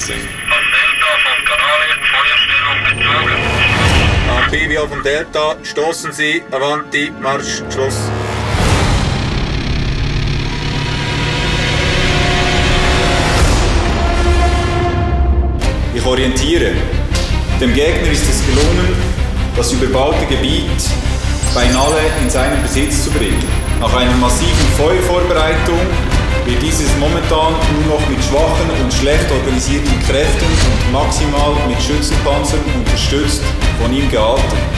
Lessing. Von Delta vom Kanal Feuerstellung bezogen. Amphibio von Delta, stoßen Sie, Avanti, Marsch, Schluss. Ich orientiere. Dem Gegner ist es gelungen, das überbaute Gebiet beinahe in seinen Besitz zu bringen. Nach einer massiven Feuervorbereitung wird dieses momentan nur noch mit schwachen und schlecht organisierten Kräften und maximal mit Schützenpanzern unterstützt von ihm gehalten.